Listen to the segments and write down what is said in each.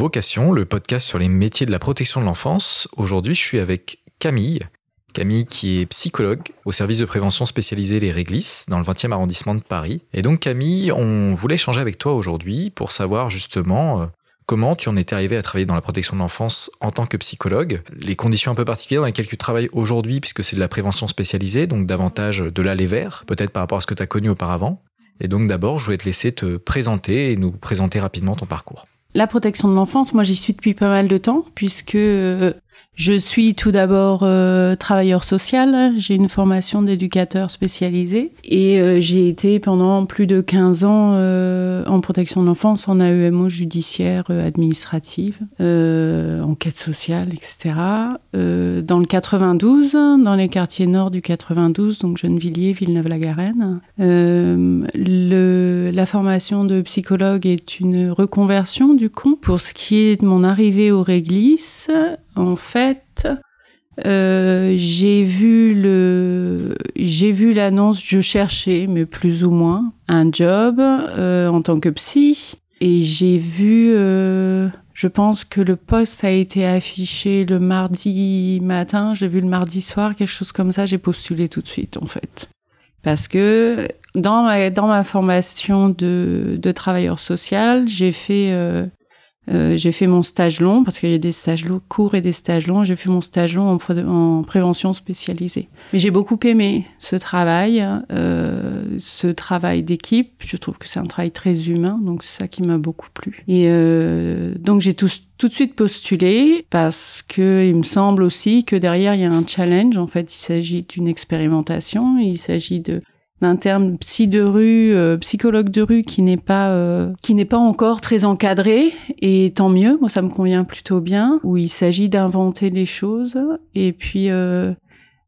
Vocation, le podcast sur les métiers de la protection de l'enfance. Aujourd'hui, je suis avec Camille. Camille qui est psychologue au service de prévention spécialisé Les Réglisses dans le 20e arrondissement de Paris. Et donc Camille, on voulait échanger avec toi aujourd'hui pour savoir justement euh, comment tu en étais arrivé à travailler dans la protection de l'enfance en tant que psychologue, les conditions un peu particulières dans lesquelles tu travailles aujourd'hui puisque c'est de la prévention spécialisée, donc davantage de l'aller vers, peut-être par rapport à ce que tu as connu auparavant. Et donc d'abord, je voulais te laisser te présenter et nous présenter rapidement ton parcours. La protection de l'enfance, moi j'y suis depuis pas mal de temps puisque euh, je suis tout d'abord euh, travailleur social, j'ai une formation d'éducateur spécialisé et euh, j'ai été pendant plus de 15 ans euh, en protection de l'enfance, en AEMO judiciaire administrative, enquête sociale, etc. dans le 92, dans les quartiers nord du 92, donc Gennevilliers, Villeneuve-la-Garenne. la formation de psychologue est une reconversion du coup. Pour ce qui est de mon arrivée au Réglisse, en fait, euh, j'ai vu le, j'ai vu l'annonce. Je cherchais, mais plus ou moins, un job euh, en tant que psy, et j'ai vu. Euh, je pense que le poste a été affiché le mardi matin. J'ai vu le mardi soir, quelque chose comme ça. J'ai postulé tout de suite, en fait, parce que dans ma dans ma formation de de travailleur social, j'ai fait euh, j'ai fait mon stage long parce qu'il y a des stages courts et des stages longs. J'ai fait mon stage long en, en prévention spécialisée. Mais j'ai beaucoup aimé ce travail, euh, ce travail d'équipe. Je trouve que c'est un travail très humain, donc c'est ça qui m'a beaucoup plu. Et euh, donc j'ai tout, tout de suite postulé parce que il me semble aussi que derrière il y a un challenge. En fait, il s'agit d'une expérimentation. Il s'agit de d'un terme psy de rue, euh, psychologue de rue qui n'est pas euh, qui n'est pas encore très encadré et tant mieux. Moi, ça me convient plutôt bien. Où il s'agit d'inventer les choses et puis euh,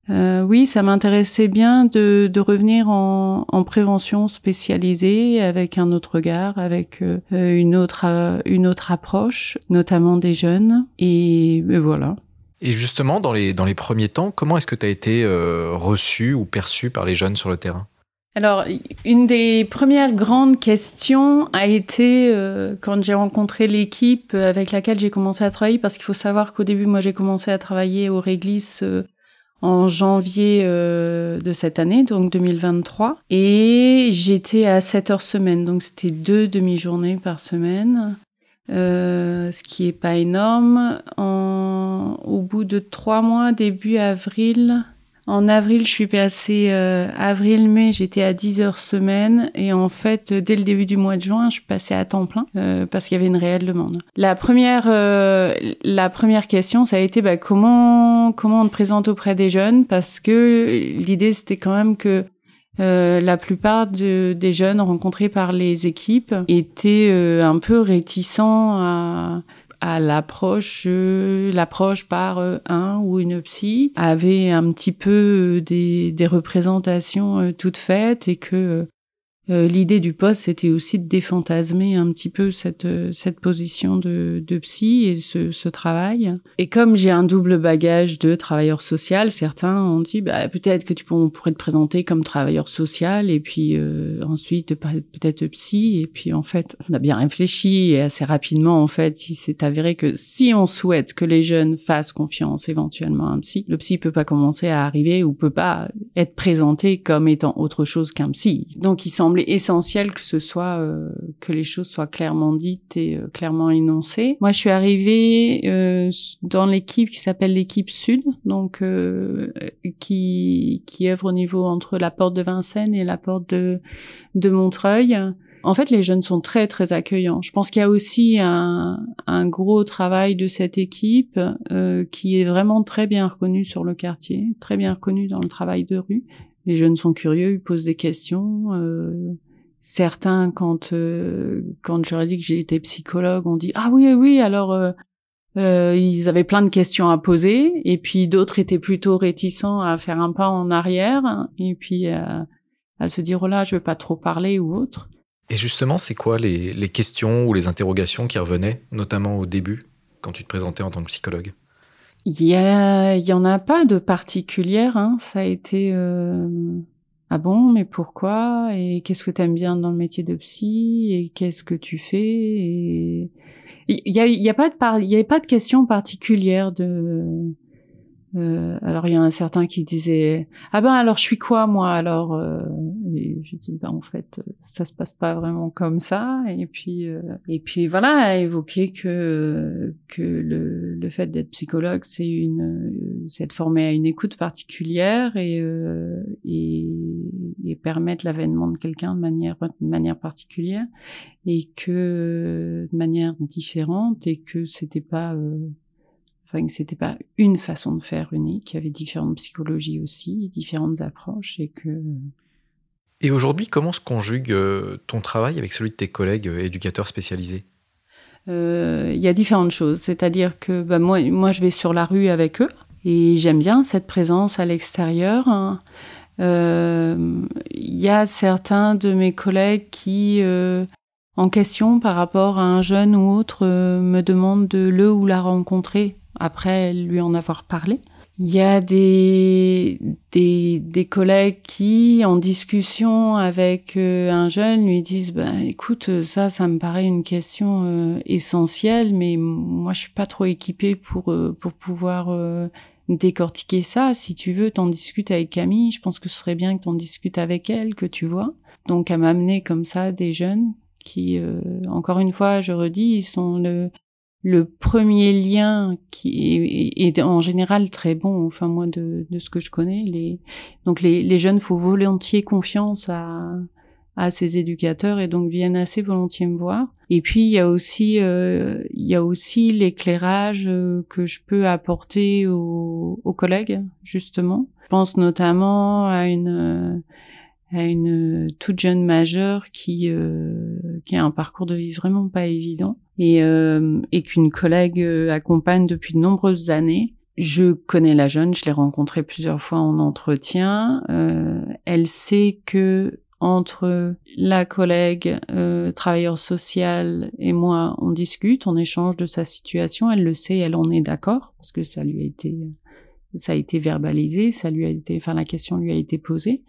oui, ça m'intéressait bien de, de revenir en, en, prévention spécialisée avec un autre regard, avec une autre une autre approche, notamment des jeunes et, voilà. Et justement, dans les, dans les premiers temps, comment est-ce que tu as été reçu ou perçu par les jeunes sur le terrain? Alors, une des premières grandes questions a été euh, quand j'ai rencontré l'équipe avec laquelle j'ai commencé à travailler, parce qu'il faut savoir qu'au début, moi, j'ai commencé à travailler au Réglisse euh, en janvier euh, de cette année, donc 2023, et j'étais à 7 heures semaine, donc c'était deux demi-journées par semaine. ce qui est pas énorme. En, au bout de trois mois, début avril, en avril, je suis passée euh, avril-mai, j'étais à 10 heures semaine et en fait, dès le début du mois de juin, je suis passée à temps plein euh, parce qu'il y avait une réelle demande. La première, euh, la première question, ça a été bah, comment comment on te présente auprès des jeunes? Parce que l'idée c'était quand même que la plupart de, des jeunes rencontrés par les équipes étaient un peu réticents à à l'approche, euh, l'approche par euh, un ou une psy avait un petit peu euh, des, des représentations toutes faites et que euh, l'idée du poste, c'était aussi de défantasmer un petit peu cette cette position de, de psy et ce, ce travail. Et comme j'ai un double bagage de travailleur social, certains ont dit bah, peut-être que tu pourrais te présenter comme travailleur social et puis euh, ensuite peut-être psy. Et puis en fait, on a bien réfléchi et assez rapidement en fait, il s'est avéré que si on souhaite que les jeunes fassent confiance éventuellement à un psy, le psy peut pas commencer à arriver ou peut pas être présenté comme étant autre chose qu'un psy. Donc il semble essentiel que ce soit euh, que les choses soient clairement dites et euh, clairement énoncées. Moi, je suis arrivée euh, dans l'équipe qui s'appelle l'équipe Sud, donc qui qui œuvre au niveau entre la porte de Vincennes et la porte de de Montreuil. En fait, les jeunes sont très très accueillants. Je pense qu'il y a aussi un, un gros travail de cette équipe qui est vraiment très bien reconnu sur le quartier, très bien reconnu dans le travail de rue les jeunes sont curieux, ils posent des questions. Euh, certains, quand euh, quand j'aurais dit que j'étais psychologue, ont dit ah oui oui alors euh, euh, ils avaient plein de questions à poser et puis d'autres étaient plutôt réticents à faire un pas en arrière et puis à se dire oh là je veux pas trop parler ou autre. Et justement, c'est quoi les, les questions ou les interrogations qui revenaient, notamment au début, quand tu te présentais en tant que psychologue? Il y, a, y en a pas de particulière. Hein. Ça a été euh... ah bon, mais pourquoi? Et qu'est-ce que t'aimes bien dans le métier de psy? Et qu'est-ce que tu fais? Il y, a, y a pas de y avait pas de question particulière de euh, alors il y a un certain qui disait ah ben alors je suis quoi moi alors euh, et je dis ben en fait ça se passe pas vraiment comme ça et puis euh, et puis voilà a évoqué que que le, le fait d'être psychologue c'est une c'est être formé à une écoute particulière et euh, et, et permettre l'avènement de quelqu'un de manière de manière particulière et que de manière différente et que c'était pas Enfin, que c'était pas une façon de faire unique, il y avait différentes psychologies aussi, différentes approches et que. Et aujourd'hui, comment se conjugue euh, ton travail avec celui de tes collègues euh, éducateurs spécialisés? Euh, Il y a différentes choses, c'est-à-dire que bah, moi, moi, je vais sur la rue avec eux et j'aime bien cette présence à l'extérieur. Hein. Il y a certains de mes collègues qui en question par rapport à un jeune ou autre me demandent de le ou la rencontrer après lui en avoir parlé. Il y a des, des, collègues qui, en discussion avec euh, un jeune, lui disent bah, écoute, ça, ça me paraît une question euh, essentielle, mais moi, je suis pas trop équipée pour, euh, pour pouvoir décortiquer ça. Si tu veux, t'en discutes avec Camille. Je pense que ce serait bien que t'en discutes avec elle, que tu vois. Donc, à m'amener comme ça des jeunes qui, encore une fois, je redis, ils sont le, le premier lien qui est, en général très bon, enfin moi de, ce que je connais, donc les, jeunes font volontiers confiance à, à ces éducateurs et donc viennent assez volontiers me voir. Et puis il y a aussi euh, il y a aussi l'éclairage euh, que je peux apporter aux, collègues justement. Je pense notamment à une à une toute jeune majeure qui euh, qui a un parcours de vie vraiment pas évident et, euh, et qu'une collègue euh, accompagne depuis de nombreuses années. Je connais la jeune, je l'ai rencontrée plusieurs fois en entretien. Euh, elle sait que entre la collègue euh, travailleur social et moi, on discute, on échange de sa situation. Elle le sait, elle en est d'accord parce que ça lui a été, ça a été verbalisé, ça lui a été, enfin la question lui a été posée.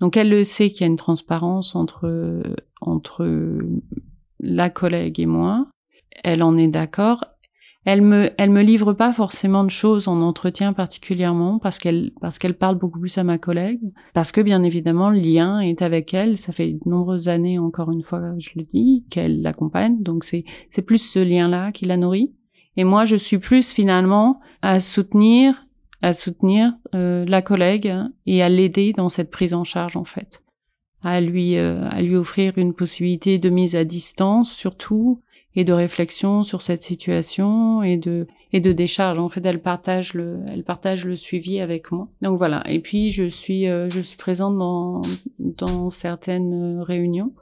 Donc elle le sait qu'il y a une transparence entre entre la collègue et moi elle en est d'accord. Elle me, elle me livre pas forcément de choses en entretien particulièrement parce qu'elle, parce qu'elle parle beaucoup plus à ma collègue, parce que bien évidemment le lien est avec elle. Ça fait de nombreuses années, encore une fois, je le dis, qu'elle l'accompagne. Donc c'est, c'est plus ce lien-là qui la nourrit. Et moi, je suis plus finalement à soutenir, à soutenir euh, la collègue et à l'aider dans cette prise en charge en fait, à lui, euh, à lui offrir une possibilité de mise à distance surtout et de réflexion sur cette situation et de et de décharge. En fait, elle partage le elle partage le suivi avec moi. Donc voilà. Et puis je suis euh, je suis présente dans dans certaines réunions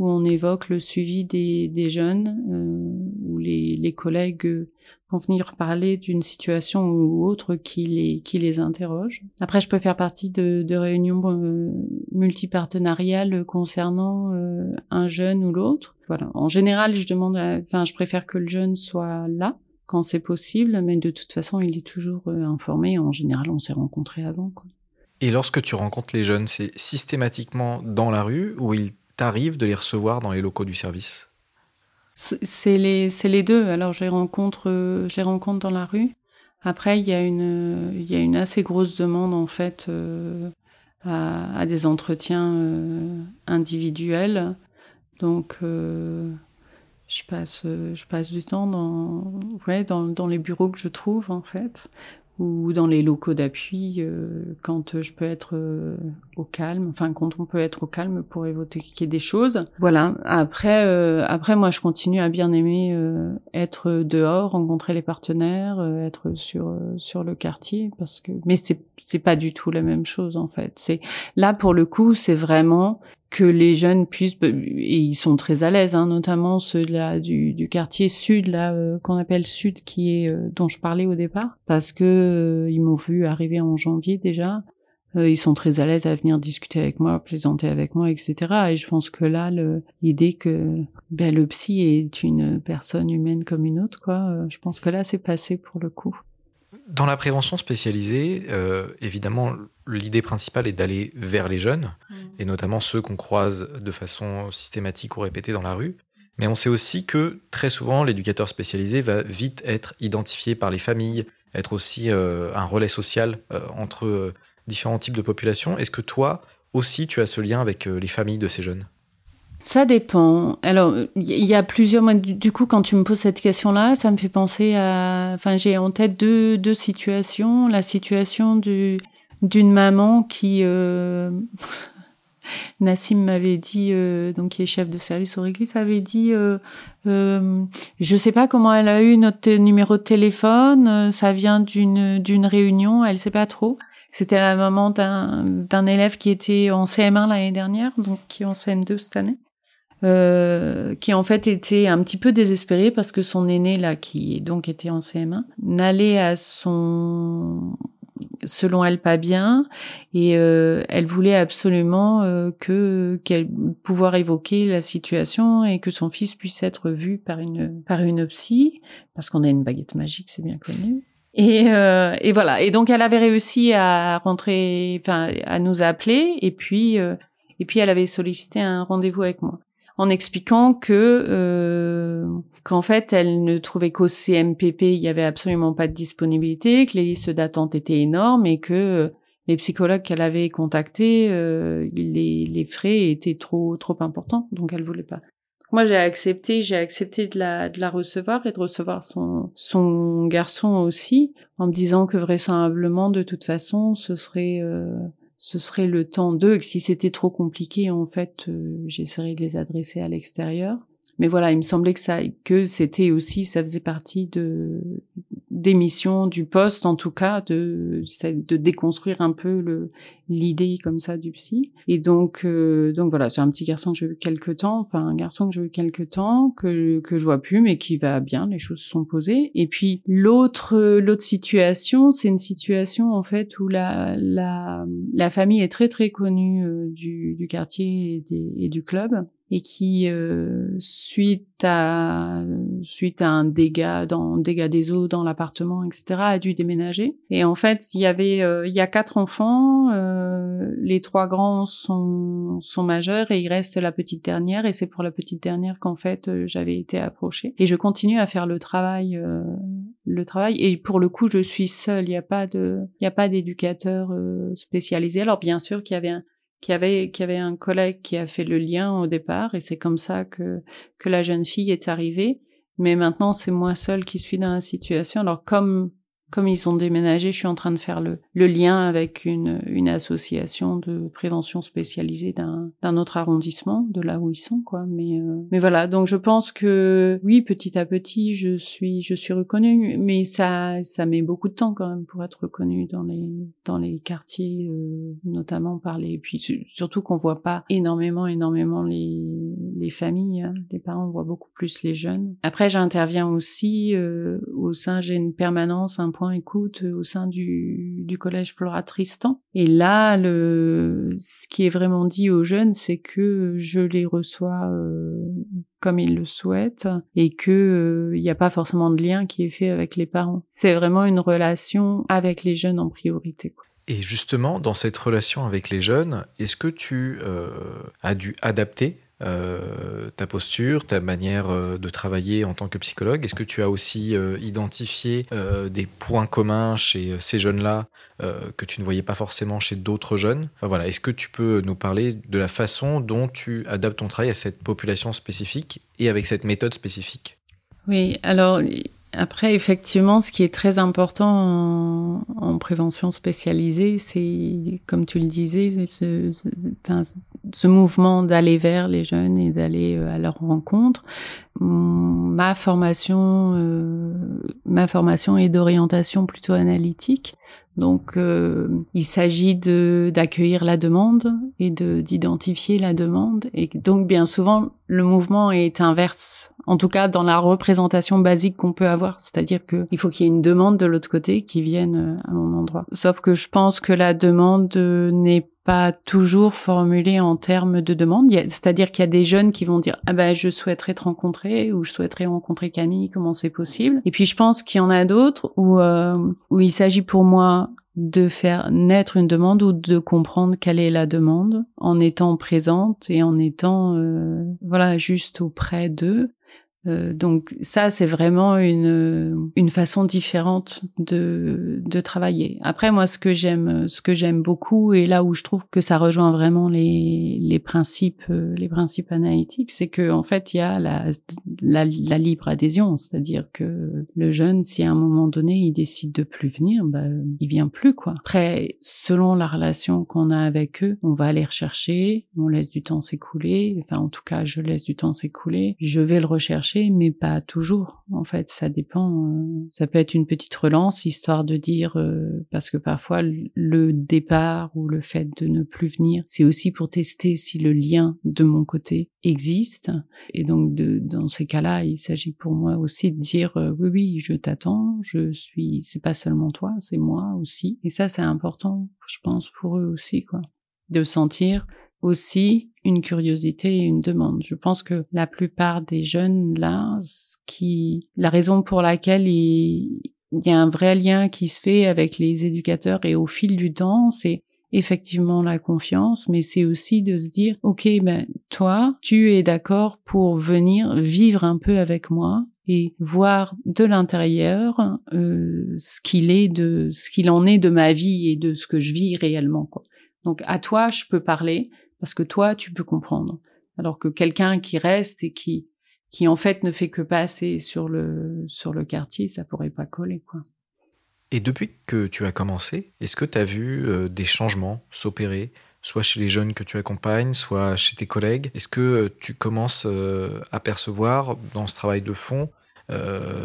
où on évoque le suivi des, jeunes, euh, où les, collègues vont venir parler d'une situation ou autre qui les, interroge. Après, je peux faire partie de, réunions euh, multipartenariales concernant euh, un jeune ou l'autre. Voilà. En général, je demande, enfin, je préfère que le jeune soit là quand c'est possible, mais de toute façon, il est toujours euh, informé. En général, on s'est rencontrés avant. Et lorsque tu rencontres les jeunes, c'est systématiquement dans la rue ou il t'arrive de les recevoir dans les locaux du service? C'est les, les deux. Alors, je les rencontre, je les rencontre dans la rue. Après, il y a une, il y a une assez grosse demande en fait euh, à, des entretiens euh, individuels. Donc, euh, je passe, je passe du temps dans, ouais, dans, dans les bureaux que je trouve en fait ou dans les locaux d'appui euh, quand je peux être euh, au calme, enfin quand on peut être au calme pour évoquer des choses. Voilà. Après, euh, après moi je continue à bien aimer être dehors, rencontrer les partenaires, être sur sur le quartier parce que mais c'est c'est pas du tout la même chose en fait. C'est là pour le coup c'est vraiment que les jeunes puissent et ils sont très à l'aise hein, notamment ceux là du, du quartier sud là euh, qu'on appelle sud qui est euh, dont je parlais au départ parce que euh, ils m'ont vu arriver en janvier déjà. Ils sont très à l'aise à venir discuter avec moi plaisanter avec moi etc et je pense que là l'idée que ben, le psy est une personne humaine comme une autre quoi je pense que là c'est passé pour le coup dans la prévention spécialisée, euh, évidemment, l'idée principale est d'aller vers les jeunes, mm. et notamment ceux qu'on croise de façon systématique ou répétée dans la rue. Mais on sait aussi que très souvent, l'éducateur spécialisé va vite être identifié par les familles, être aussi euh, un relais social euh, entre différents types de populations. Est-ce que toi aussi, tu as ce lien avec les familles de ces jeunes? Ça dépend. Alors, il y a plusieurs. Du coup, quand tu me poses cette question-là, ça me fait penser à. Enfin, j'ai en tête deux, deux situations. La situation du, d'une maman qui. Euh... Nassim m'avait dit, euh, donc qui est chef de service au Réglisse, avait dit, euh, euh, je sais pas comment elle a eu notre numéro de téléphone, euh, ça vient d'une réunion, elle sait pas trop. C'était la maman d'un d'un élève qui était en CM1 l'année dernière, donc qui est en CM2 cette année. Euh, qui en fait était un petit peu désespéré parce que son aîné là qui donc était en CM1 n'allait à son selon elle pas bien. Et euh, elle voulait absolument euh, que qu'elle pouvoir évoquer la situation et que son fils puisse être vu par une par une psy parce qu'on a une baguette magique c'est bien connu. Et, euh, et voilà. Et donc elle avait réussi à rentrer enfin à nous appeler. Et puis et puis elle avait sollicité un rendez-vous avec moi en expliquant que euh, qu'en fait elle ne trouvait qu'au CMPP il y avait absolument pas de disponibilité, que les listes d'attente étaient énormes et que euh, les psychologues qu'elle avait contactés, euh, les, les frais étaient trop trop importants, donc elle voulait pas. Moi, j'ai accepté, j'ai accepté de la, de la recevoir et de recevoir son, son garçon aussi, en me disant que vraisemblablement, de toute façon, ce serait, euh, ce serait le temps d'eux, que si c'était trop compliqué, en fait, euh, j'essaierais de les adresser à l'extérieur. Mais voilà, il me semblait que ça, que c'était aussi, ça faisait partie de des missions du poste, en tout cas, de de déconstruire un peu le l'idée comme ça du psy. Et donc euh, donc voilà, c'est un petit garçon que j'ai vu quelques temps, enfin un garçon que j'ai vu quelques temps que que je vois plus, mais qui va bien, les choses se sont posées. Et puis l'autre l'autre situation, c'est une situation en fait où la la la famille est très très connue euh, du du quartier et du club et qui euh, suite à suite à un dégât dans dégât des eaux dans l'appartement etc a dû déménager. Et en fait il y avait euh, il y a quatre enfants euh, les trois grands sont sont majeurs et il reste la petite dernière. Et c'est pour la petite dernière qu'en fait j'avais été approchée. Et je continue à faire le travail le travail. Et pour le coup je suis seule. Il n'y a pas de il y a pas d'éducateur spécialisé. Alors bien sûr qu'il y avait un qui avait qui avait un collègue qui a fait le lien au départ et c'est comme ça que que la jeune fille est arrivée. Mais maintenant c'est moi seule qui suis dans la situation. Alors comme comme ils ont déménagé, je suis en train de faire le, le lien avec une, une association de prévention spécialisée d'un, autre arrondissement, de là où ils sont, quoi. Mais, euh, mais voilà. Donc je pense que oui, petit à petit, je suis, je suis reconnue, mais ça, ça met beaucoup de temps quand même pour être reconnue dans les, dans les quartiers, euh, notamment par les, puis surtout qu'on voit pas énormément, énormément les, les familles. Hein. Les parents voient beaucoup plus les jeunes. Après, j'interviens aussi euh, au sein, j'ai une permanence, écoute au sein du, collège Flora Tristan. Et là, le, ce qui est vraiment dit aux jeunes, c'est que je les reçois euh, comme ils le souhaitent et que euh, il n'y a pas forcément de lien qui est fait avec les parents. C'est vraiment une relation avec les jeunes en priorité. Et justement, dans cette relation avec les jeunes, est-ce que tu euh, as dû adapter euh, ta posture, ta manière euh, de travailler en tant que psychologue Est-ce que tu as aussi euh, identifié des points communs chez ces jeunes-là que tu ne voyais pas forcément chez d'autres jeunes? Voilà. Est-ce que tu peux nous parler de la façon dont tu adaptes ton travail à cette population spécifique et avec cette méthode spécifique? Oui, alors après, effectivement, ce qui est très important en, prévention spécialisée, c'est, comme tu le disais, ce, mouvement d'aller vers les jeunes et d'aller euh, à leur rencontre. Ma formation, euh, ma formation est d'orientation plutôt analytique. Donc, euh, il s'agit d'accueillir la demande et de d'identifier la demande. Et donc, bien souvent, le mouvement est inverse. En tout cas, dans la représentation basique qu'on peut avoir, c'est-à-dire que il faut qu'il y ait une demande de l'autre côté qui vienne à mon endroit. Sauf que je pense que la demande n'est pas toujours formulé en termes de demande. C'est-à-dire qu'il y a des jeunes qui vont dire ah ben je souhaiterais te rencontrer ou je souhaiterais rencontrer Camille, comment c'est possible? Et puis je pense qu'il y en a d'autres où euh, où il s'agit pour moi de faire naître une demande ou de comprendre quelle est la demande en étant présente et en étant euh, voilà juste auprès d'eux euh, donc ça, c'est vraiment une une façon différente de de travailler. Après, moi, ce que j'aime, ce que j'aime beaucoup, et là où je trouve que ça rejoint vraiment les les principes euh, les principes analytiques, c'est que en fait, il y a la la, libre adhésion, c'est-à-dire que le jeune, si à un moment donné il décide de plus venir, bah, il vient plus quoi. Après, selon la relation qu'on a avec eux, on va aller rechercher, on laisse du temps s'écouler. Enfin, en tout cas, je laisse du temps s'écouler. Je vais le rechercher mais pas toujours. En fait, ça dépend. Euh, ça peut être une petite relance, histoire de dire, euh, parce que parfois le départ ou le fait de ne plus venir, c'est aussi pour tester si le lien de mon côté existe. Et donc, de, dans ces cas-là, il s'agit pour moi aussi de dire, euh, oui, oui, je t'attends, je suis, c'est pas seulement toi, c'est moi aussi. Et ça, c'est important, je pense, pour eux aussi, quoi. De sentir aussi une curiosité et une demande. Je pense que la plupart des jeunes là, qui, la raison pour laquelle il, y a un vrai lien qui se fait avec les éducateurs et au fil du temps, c'est effectivement la confiance, mais c'est aussi de se dire, ok, ben toi, tu es d'accord pour venir vivre un peu avec moi et voir de l'intérieur euh, ce qu'il est de ce qu'il en est de ma vie et de ce que je vis réellement. Quoi. Donc à toi, je peux parler, parce que toi, tu peux comprendre. Alors que quelqu'un qui reste et qui, en fait ne fait que passer sur le, sur le quartier, ça pourrait pas coller, quoi. Et depuis que tu as commencé, est-ce que tu as vu euh, des changements s'opérer, soit chez les jeunes que tu accompagnes, soit chez tes collègues? Est-ce que euh, tu commences euh, à percevoir dans ce travail de fond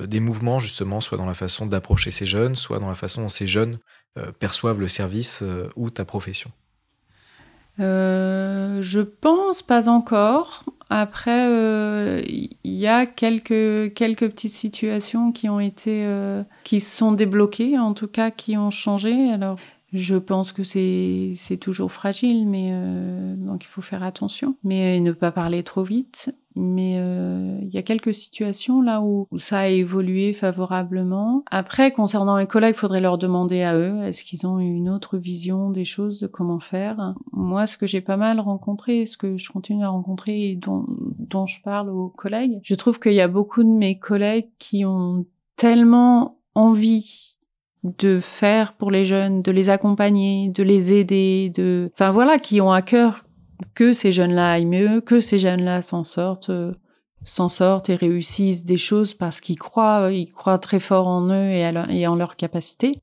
des mouvements justement, soit dans la façon d'approcher ces jeunes, soit dans la façon dont ces jeunes perçoivent le service ou ta profession? Euh, je pense pas encore. Après, euh, il y a quelques quelques petites situations qui ont été euh, qui se sont débloquées, en tout cas qui ont changé. Alors, je pense que c'est c'est toujours fragile, mais euh, donc il faut faire attention, mais ne pas parler trop vite. Mais euh, il y a quelques situations là où, ça a évolué favorablement. Après, concernant les collègues, il faudrait leur demander à eux est-ce qu'ils ont une autre vision des choses, de comment faire? Moi, ce que j'ai pas mal rencontré, ce que je continue à rencontrer et dont dont je parle aux collègues, je trouve qu'il y a beaucoup de mes collègues qui ont tellement envie de faire pour les jeunes, de les accompagner, de les aider, de, enfin voilà, qui ont à cœur que ces jeunes-là aillent mieux, que ces jeunes-là s'en sortent, euh, s'en sortent et réussissent des choses parce qu'ils croient, ils croient très fort en eux et, et en leur capacité.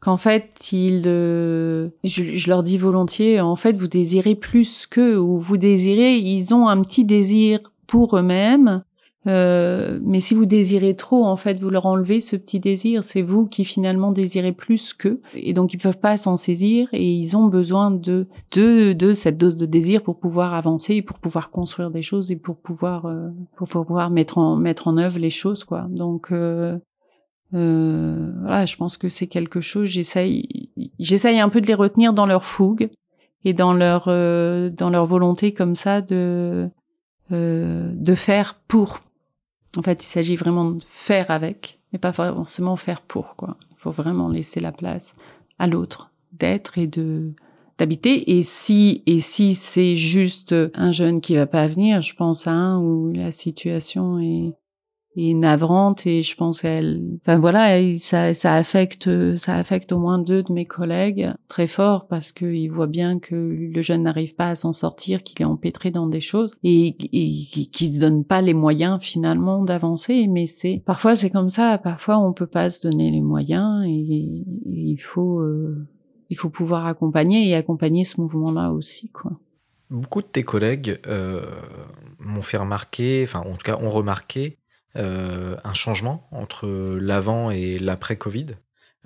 Qu'en fait, ils, euh, je, je, leur dis volontiers, en fait, vous désirez plus qu'eux ou vous désirez, ils ont un petit désir pour eux-mêmes euh, mais si vous désirez trop, en fait, vous leur enlevez ce petit désir. C'est vous qui finalement désirez plus qu'eux, et donc ils peuvent pas s'en saisir et ils ont besoin de, de de cette dose de désir pour pouvoir avancer, pour pouvoir construire des choses et pour pouvoir euh, pour pouvoir mettre en mettre en œuvre les choses, quoi. Donc euh, euh, voilà, je pense que c'est quelque chose. J'essaye j'essaye un peu de les retenir dans leur fougue et dans leur dans leur volonté comme ça de de faire pour en fait, il s'agit vraiment de faire avec, mais pas forcément faire pour, quoi. Il faut vraiment laisser la place à l'autre d'être et de d'habiter. Et si et si c'est juste un jeune qui va pas venir, je pense à un où la situation est et navrante et je pense qu'elle enfin voilà ça ça affecte ça affecte au moins deux de mes collègues très fort parce que ils voient bien que le jeune n'arrive pas à s'en sortir qu'il est empêtré dans des choses et, et qui se donne pas les moyens finalement d'avancer. Mais c'est parfois c'est comme ça. Parfois on peut pas se donner les moyens et, il faut euh, il faut pouvoir accompagner et accompagner ce mouvement là aussi quoi. Beaucoup de tes collègues euh, m'ont fait remarquer, enfin en tout cas ont remarqué un changement entre l'avant et l'après-Covid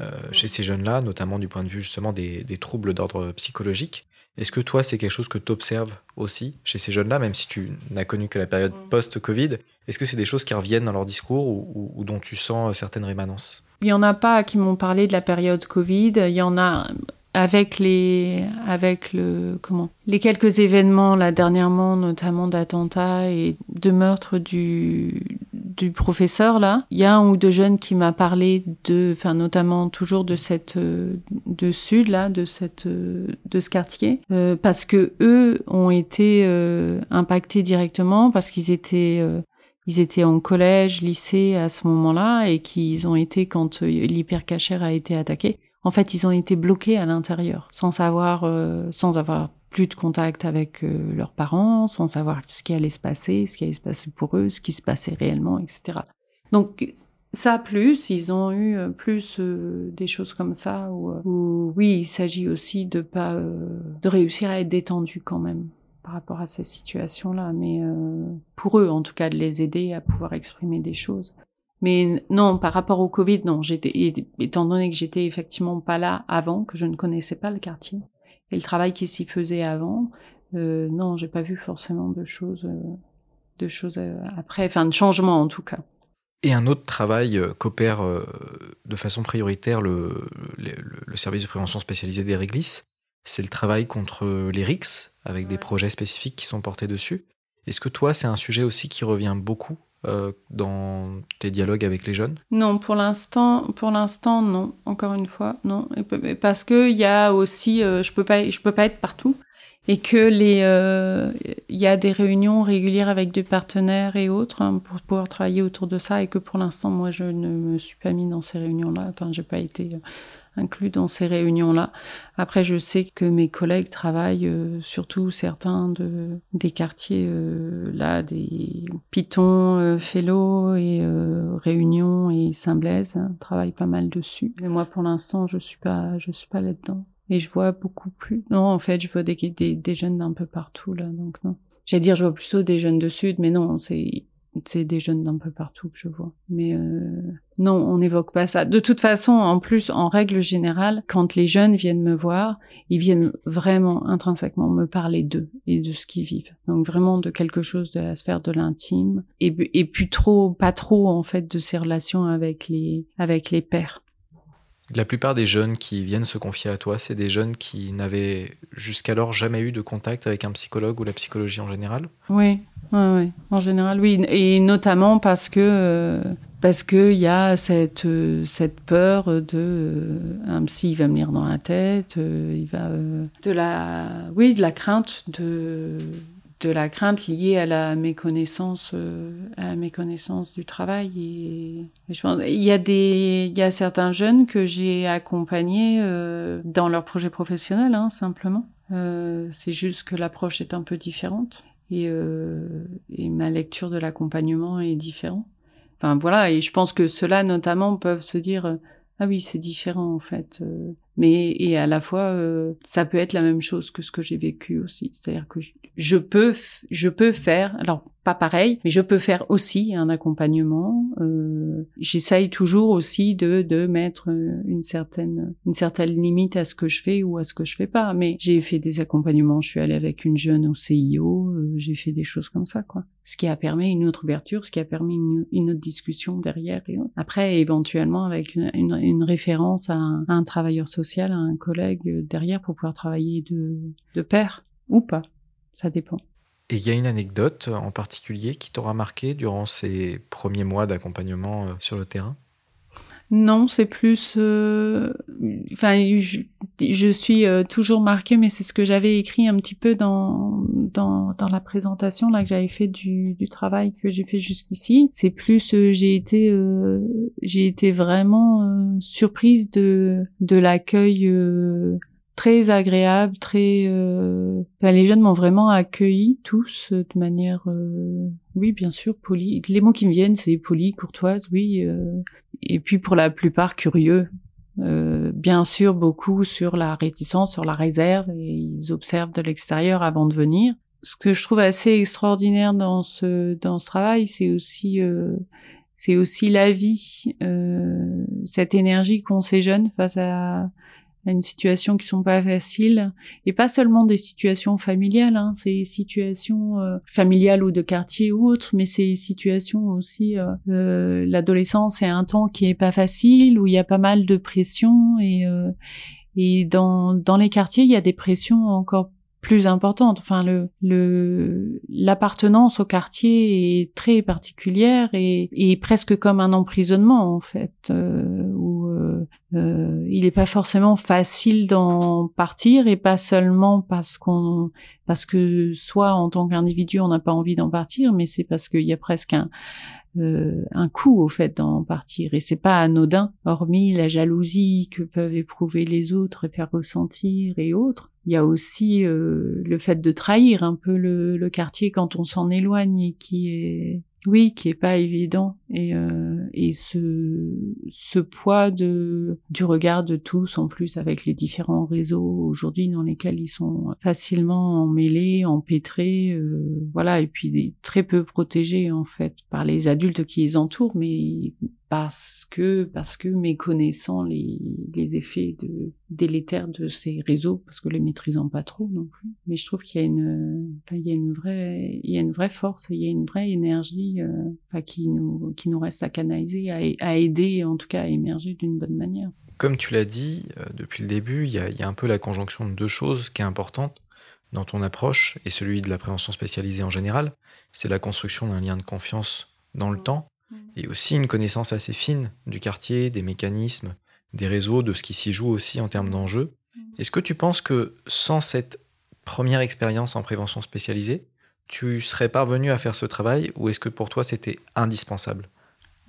euh, chez ces jeunes-là, notamment du point de vue justement des, troubles d'ordre psychologique. Est-ce que toi, c'est quelque chose que tu observes aussi chez ces jeunes-là, même si tu n'as connu que la période post-Covid? Est-ce que c'est des choses qui reviennent dans leur discours ou, dont tu sens certaines rémanences? Il n'y en a pas qui m'ont parlé de la période Covid. Il y en a avec les avec le comment les quelques événements là dernièrement notamment d'attentats et de meurtres du du professeur là, il y a un ou deux jeunes qui m'a parlé de, enfin notamment toujours de cette euh, de sud là, de cette euh, de ce quartier, euh, parce que eux ont été impactés directement parce qu'ils étaient ils étaient en collège, lycée à ce moment-là et qu'ils ont été quand l'hypercachère a été attaqué. En fait, ils ont été bloqués à l'intérieur sans savoir, sans avoir plus de contact avec euh, leurs parents, sans savoir ce qui allait se passer, ce qui allait se passer pour eux, ce qui se passait réellement, etc. Donc ça plus, ils ont eu euh, plus euh, des choses comme ça où, oui, il s'agit aussi de pas de réussir à être détendu quand même par rapport à ces situations-là, mais pour eux en tout cas de les aider à pouvoir exprimer des choses. Mais non, par rapport au Covid, non, j'étais étant donné que j'étais effectivement pas là avant, que je ne connaissais pas le quartier, et le travail qui s'y faisait avant, euh, non, j'ai pas vu forcément de choses, euh, de choses euh, après, enfin de changements en tout cas. Et un autre travail euh, qu'opère de façon prioritaire le, le, service de prévention spécialisé des réglisses, c'est le travail contre les RICS, avec des projets spécifiques qui sont portés dessus. Est-ce que toi, c'est un sujet aussi qui revient beaucoup euh, dans tes dialogues avec les jeunes? Non, pour l'instant, pour l'instant, non. Encore une fois, non. Parce que il y a aussi, euh, je peux pas, je peux pas être partout, et que les, euh, il y a des réunions régulières avec des partenaires et autres hein, pour pouvoir travailler autour de ça, et que pour l'instant, moi, je ne me suis pas mis dans ces réunions-là. Enfin, j'ai pas été inclus dans ces réunions-là. Après, je sais que mes collègues travaillent, euh, surtout certains de des quartiers euh, là, des Pitons, euh, et euh, Réunion et Saint-Blaise, hein, travaillent pas mal dessus. Mais moi, pour l'instant, je suis pas, je suis pas là-dedans. Et je vois beaucoup plus. Non, en fait, je vois des, des, des jeunes d'un peu partout là, donc non. J'allais dire, je vois plutôt des jeunes de Sud, mais non, c'est c'est des jeunes d'un peu partout que je vois. Mais euh, non, on n'évoque pas ça. De toute façon, en plus, en règle générale, quand les jeunes viennent me voir, ils viennent vraiment intrinsèquement me parler d'eux et de ce qu'ils vivent. Donc vraiment de quelque chose de la sphère de l'intime et, et puis trop, pas trop en fait de ces relations avec les avec les pères. La plupart des jeunes qui viennent se confier à toi, c'est des jeunes qui n'avaient jusqu'alors jamais eu de contact avec un psychologue ou la psychologie en général Oui, en général, oui. Et notamment parce que euh, parce qu'il y a cette euh, peur de euh, il va me lire dans la tête, il va oui de la crainte de de la crainte liée à la méconnaissance à la méconnaissance du travail. Et, je pense il y a des il y a certains jeunes que j'ai accompagnés dans leur projet professionnel hein, simplement. C'est juste que l'approche est un peu différente. Et, euh, et ma lecture de l'accompagnement est différente. Enfin voilà, et je pense que ceux-là notamment peuvent se dire ah oui c'est différent en fait, euh, mais et à la fois euh, ça peut être la même chose que ce que j'ai vécu aussi, c'est-à-dire que je peux je peux faire alors pas pareil, mais je peux faire aussi un accompagnement. Euh, J'essaye toujours aussi de, de mettre une certaine une certaine limite à ce que je fais ou à ce que je fais pas. Mais j'ai fait des accompagnements. Je suis allée avec une jeune au CIO. Euh, j'ai fait des choses comme ça, quoi. Ce qui a permis une autre ouverture, ce qui a permis une, autre discussion derrière. Après, éventuellement avec une, une, une référence à un, à un, travailleur social, à un collègue derrière pour pouvoir travailler de, de pair ou pas. Ça dépend. Et il y a une anecdote en particulier qui t'aura marqué durant ces premiers mois d'accompagnement euh, sur le terrain? Non, c'est plus. Euh, enfin, je, suis euh, toujours marquée, mais c'est ce que j'avais écrit un petit peu dans, dans, dans la présentation là que j'avais fait du, du travail que j'ai fait jusqu'ici. C'est plus j'ai été j'ai été vraiment surprise de de l'accueil très agréable, très. Euh... les jeunes m'ont vraiment accueilli tous euh, de manière, euh... oui, bien sûr, poli. Les mots qui me viennent, c'est poli, courtoise, oui, euh... et puis pour la plupart curieux. Euh, bien sûr, beaucoup sur la réticence, sur la réserve, et ils observent de l'extérieur avant de venir. Ce que je trouve assez extraordinaire dans ce dans ce travail, c'est aussi euh, c'est aussi la vie, cette énergie qu'ont ces face à à une situation qui sont pas faciles et pas seulement des situations familiales hein, c'est situations euh, familiales ou de quartier ou autres mais c'est situations aussi euh, euh, l'adolescence est un temps qui est pas facile où il y a pas mal de pression et euh, et dans dans les quartiers il y a des pressions encore plus importante. Enfin, le le l'appartenance au quartier est très particulière et, et presque comme un emprisonnement en fait, euh, euh, il n'est pas forcément facile d'en partir et pas seulement parce qu'on parce que soit en tant qu'individu on n'a pas envie d'en partir, mais c'est parce qu'il y a presque un euh, un coup au fait d'en partir. Et c'est pas anodin hormis la jalousie que peuvent éprouver les autres et faire ressentir et autres. Il y a aussi euh, le fait de trahir un peu le, le quartier quand on s'en éloigne et qui est oui, qui est pas évident. Et euh, et ce ce poids de du regard de tous en plus avec les différents réseaux aujourd'hui dans lesquels ils sont facilement emmêlés, empêtrés, euh, voilà. Et puis très peu protégés en fait par les adultes qui les entourent, mais parce que parce que méconnaissant les, les effets de, délétères de ces réseaux parce que les maîtrisant pas trop non plus. Mais je trouve qu'il y a une enfin, il y a une vraie il y a une vraie force il y a une vraie énergie euh, qui nous qui nous reste à canaliser à, à, aider en tout cas à émerger d'une bonne manière. Comme tu l'as dit euh, depuis le début il y, a, il y a un peu la conjonction de deux choses qui est importante dans ton approche et celui de la prévention spécialisée en général c'est la construction d'un lien de confiance dans le temps. Et aussi une connaissance assez fine du quartier, des mécanismes, des réseaux, de ce qui s'y joue aussi en termes d'enjeux. Mm. Est-ce que tu penses que sans cette première expérience en prévention spécialisée, tu serais parvenu à faire ce travail ou est-ce que pour toi c'était indispensable?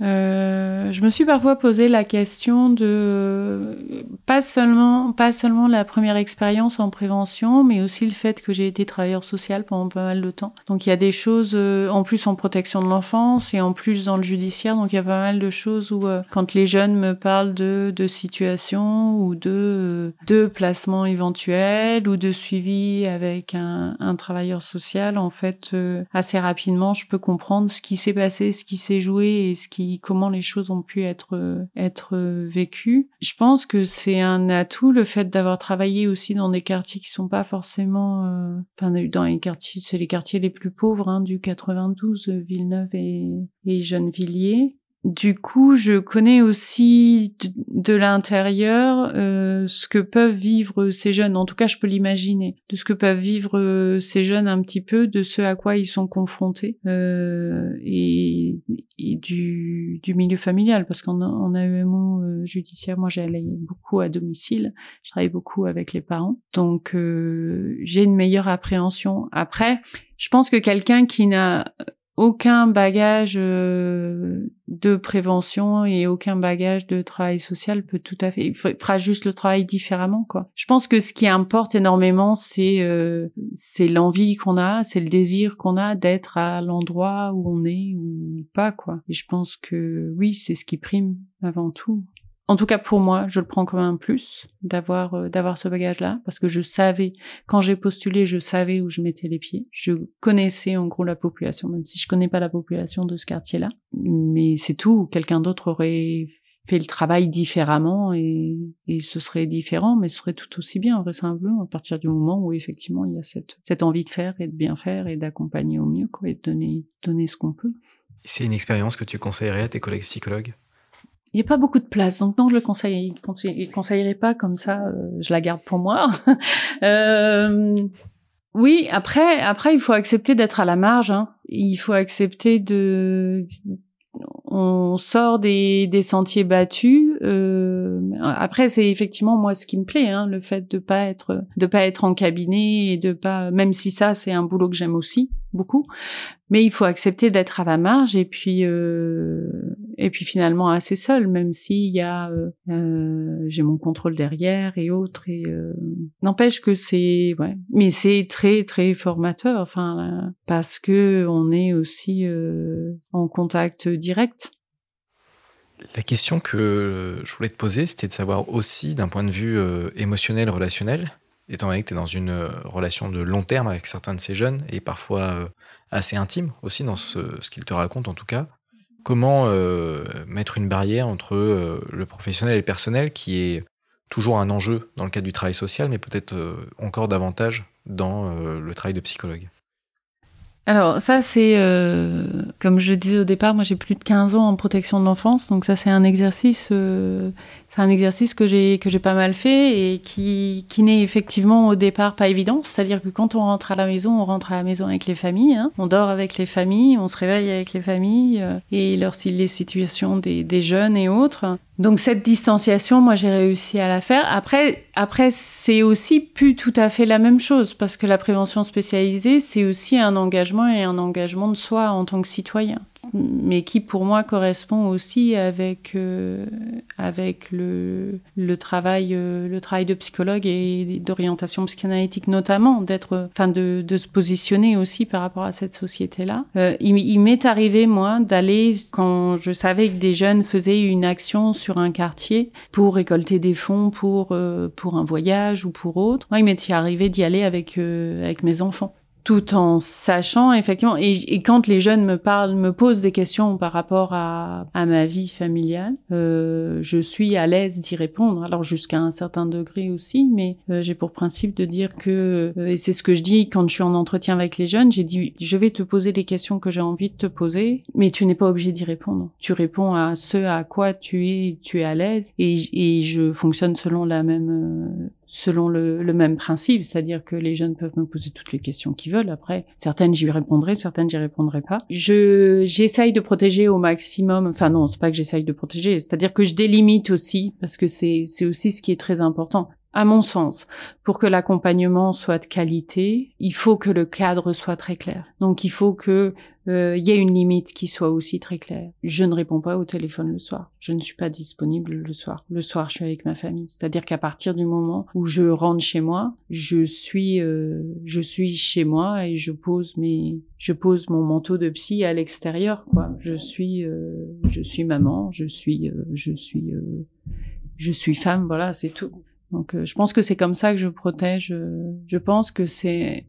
Euh, je me suis parfois posé la question de pas seulement pas seulement la première expérience en prévention, mais aussi le fait que j'ai été travailleur social pendant pas mal de temps. Donc il y a des choses euh, en plus en protection de l'enfance et en plus dans le judiciaire. Donc il y a pas mal de choses où euh, quand les jeunes me parlent de de situations ou de de placements éventuels ou de suivi avec un, un travailleur social, en fait assez rapidement je peux comprendre ce qui s'est passé, ce qui s'est joué et ce qui comment les choses ont pu être être vécues. Je pense que c'est un atout le fait d'avoir travaillé aussi dans des quartiers qui sont pas forcément, euh, enfin dans les quartiers, c'est les quartiers les plus pauvres hein, du 92, Villeneuve et, et Gennevilliers. Du coup, je connais aussi de, l'intérieur euh, ce que peuvent vivre ces jeunes. En tout cas, je peux l'imaginer de ce que peuvent vivre euh, ces jeunes un petit peu, de ce à quoi ils sont confrontés euh, et, du, du, milieu familial. Parce qu'en en AEMO euh, judiciaire, moi, j'allais beaucoup à domicile. Je travaille beaucoup avec les parents, donc euh, j'ai une meilleure appréhension. Après, je pense que quelqu'un qui n'a aucun bagage euh, de prévention et aucun bagage de travail social peut tout à fait il fera juste le travail différemment quoi. Je pense que ce qui importe énormément c'est euh, c'est l'envie qu'on a c'est le désir qu'on a d'être à l'endroit où on est ou pas quoi. Et je pense que oui c'est ce qui prime avant tout en tout cas pour moi, je le prends comme un plus d'avoir euh, d'avoir ce bagage-là parce que je savais quand j'ai postulé, je savais où je mettais les pieds. Je connaissais en gros la population, même si je connais pas la population de ce quartier-là. Mais c'est tout. Quelqu'un d'autre aurait fait le travail différemment et, et ce serait différent, mais ce serait tout aussi bien vraisemblablement à partir du moment où effectivement il y a cette cette envie de faire et de bien faire et d'accompagner au mieux quoi et de donner donner ce qu'on peut. C'est une expérience que tu conseillerais à tes collègues psychologues? Il n'y a pas beaucoup de place, donc non, je le conseille, conseillerais pas comme ça. Euh, je la garde pour moi. euh, oui, après, après, il faut accepter d'être à la marge. Hein. Il faut accepter de. On sort des, sentiers battus. Euh, après, c'est effectivement moi ce qui me plaît, hein, le fait de pas être de pas être en cabinet et de pas, même si ça c'est un boulot que j'aime aussi beaucoup, mais il faut accepter d'être à la marge et puis euh, et puis finalement assez seul même s'il y a euh, euh, j'ai mon contrôle derrière et autres et euh, n'empêche que c'est ouais. Mais c'est très très formateur enfin parce que on est aussi en contact direct. La question que je voulais te poser, c'était de savoir aussi, d'un point de vue émotionnel, relationnel, étant donné que tu es dans une relation de long terme avec certains de ces jeunes, et parfois assez intime aussi dans ce, ce qu'ils te racontent en tout cas, comment euh, mettre une barrière entre euh, le professionnel et le personnel qui est toujours un enjeu dans le cadre du travail social, mais peut-être euh, encore davantage dans le travail de psychologue. Alors ça c'est, comme je disais au départ, moi j'ai plus de 15 ans en protection de l'enfance, donc ça c'est un exercice, c'est un exercice que j'ai que j'ai pas mal fait et qui qui n'est effectivement au départ pas évident. C'est-à-dire que quand on rentre à la maison, on rentre à la maison avec les familles, hein. on dort avec les familles, on se réveille avec les familles euh, et lorsqu'il les situations des, des jeunes et autres. Donc cette distanciation, moi j'ai réussi à la faire. Après, après c'est aussi plus tout à fait la même chose parce que la prévention spécialisée, c'est aussi un engagement et un engagement de soi en tant que citoyen mais qui pour moi correspond aussi avec euh, avec le le travail euh, le travail de psychologue et d'orientation psychanalytique notamment d'être enfin de de se positionner aussi par rapport à cette société là euh, il, il m'est arrivé moi d'aller quand je savais que des jeunes faisaient une action sur un quartier pour récolter des fonds pour pour un voyage ou pour autre. Moi il m'est arrivé d'y aller avec avec mes enfants tout en sachant effectivement. Et, quand les jeunes me parlent me posent des questions par rapport à, ma vie familiale euh, je suis à l'aise d'y répondre. Alors jusqu'à un certain degré aussi mais euh, j'ai pour principe de dire que euh, et c'est ce que je dis quand je suis en entretien avec les jeunes j'ai dit je vais te poser les questions que j'ai envie de te poser mais tu n'es pas obligé d'y répondre. Tu réponds à ce à quoi tu es tu es à l'aise et, et je fonctionne selon la même euh, selon le, le même principe, c'est-à-dire que les jeunes peuvent me poser toutes les questions qu'ils veulent. Après, certaines j'y répondrai, certaines j'y répondrai pas. Je j'essaye de protéger au maximum. Enfin non, c'est pas que j'essaye de protéger, c'est-à-dire que je délimite aussi parce que c'est c'est aussi ce qui est très important. À mon sens, pour que l'accompagnement soit de qualité, il faut que le cadre soit très clair. Donc il faut que euh, il y ait une limite qui soit aussi très claire. Je ne réponds pas au téléphone le soir. Je ne suis pas disponible le soir. Le soir, je suis avec ma famille. C'est-à-dire qu'à partir du moment où je rentre chez moi, je suis euh, je suis chez moi et je pose mes je pose mon manteau de psy à l'extérieur quoi. Je suis euh, je suis maman, je suis je suis je suis femme, voilà, c'est tout. Donc euh, je pense que c'est comme ça que je protège. Euh, je pense que c'est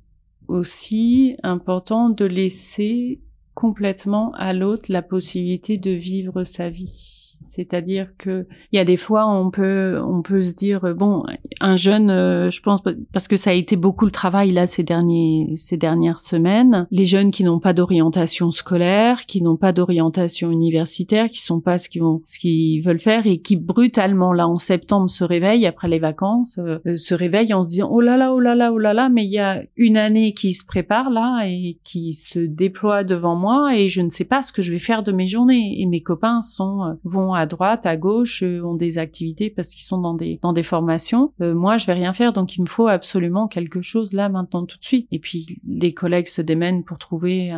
aussi important de laisser complètement à l'autre la possibilité de vivre sa vie. C'est-à-dire que il y a des fois on peut on peut se dire bon un jeune euh, je pense parce que ça a été beaucoup le travail là ces derniers ces dernières semaines les jeunes qui n'ont pas d'orientation scolaire qui n'ont pas d'orientation universitaire qui sont pas ce qu'ils vont ce qu'ils veulent faire et qui brutalement là en septembre se réveillent après les vacances euh, euh, se réveillent en se disant oh là là oh là là oh là là mais il y a une année qui se prépare là et qui se déploie devant moi et je ne sais pas ce que je vais faire de mes journées. Et mes copains sont vont à droite, à gauche, euh, ont des activités parce qu'ils sont dans des dans des formations. Euh, moi, je vais rien faire, donc il me faut absolument quelque chose là maintenant tout de suite. Et puis les collègues se démènent pour trouver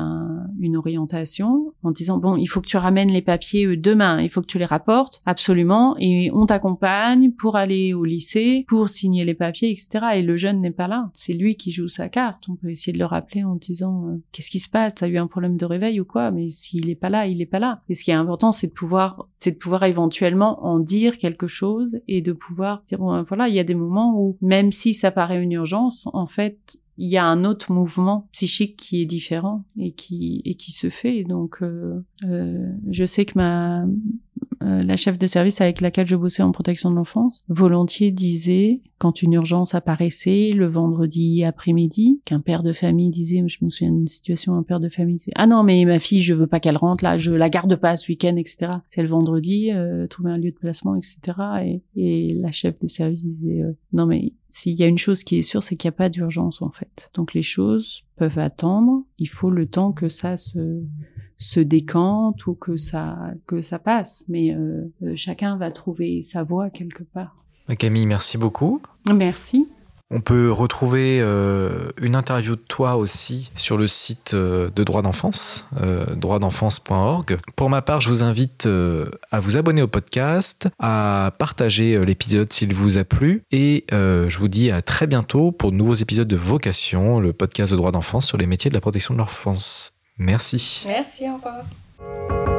une orientation en disant bon, il faut que tu ramènes les papiers euh, demain, il faut que tu les rapportes absolument, et on t'accompagne pour aller au lycée, pour signer les papiers, etc. Et le jeune n'est pas là, c'est lui qui joue sa carte. On peut essayer de le rappeler en disant qu'est-ce qui se passe, t'as eu un problème de réveil ou quoi? Mais s'il est pas là, il est pas là. Et ce qui est important, c'est de pouvoir, c'est de pouvoir éventuellement en dire quelque chose et de pouvoir dire voilà, il y a des moments où même si ça paraît une urgence, en fait, il y a un autre mouvement psychique qui est différent et qui et qui se fait. Donc, euh, euh, je sais que ma euh, la chef de service avec laquelle je bossais en protection de l'enfance, volontiers disait, quand une urgence apparaissait le vendredi après-midi, qu'un père de famille disait, je me souviens d'une situation, un père de famille disait, ah non, mais ma fille, je veux pas qu'elle rentre là, je la garde pas ce week-end, etc. C'est le vendredi, euh, trouver un lieu de placement, etc. Et, et la chef de service disait, euh, non mais s'il y a une chose qui est sûre, c'est qu'il n'y a pas d'urgence en fait. Donc les choses peuvent attendre, il faut le temps que ça se se décante ou que ça que ça passe. Mais euh, euh, chacun va trouver sa voie quelque part. Camille, merci beaucoup. Merci. On peut retrouver euh, une interview de toi aussi sur le site euh, de Droit d'enfance, euh, droitdenfance.org. Pour ma part, je vous invite à vous abonner au podcast, à partager l'épisode s'il vous a plu, et je vous dis à très bientôt pour de nouveaux épisodes de Vocation, le podcast de droit d'enfance sur les métiers de la protection de l'enfance. Merci. Merci, au revoir.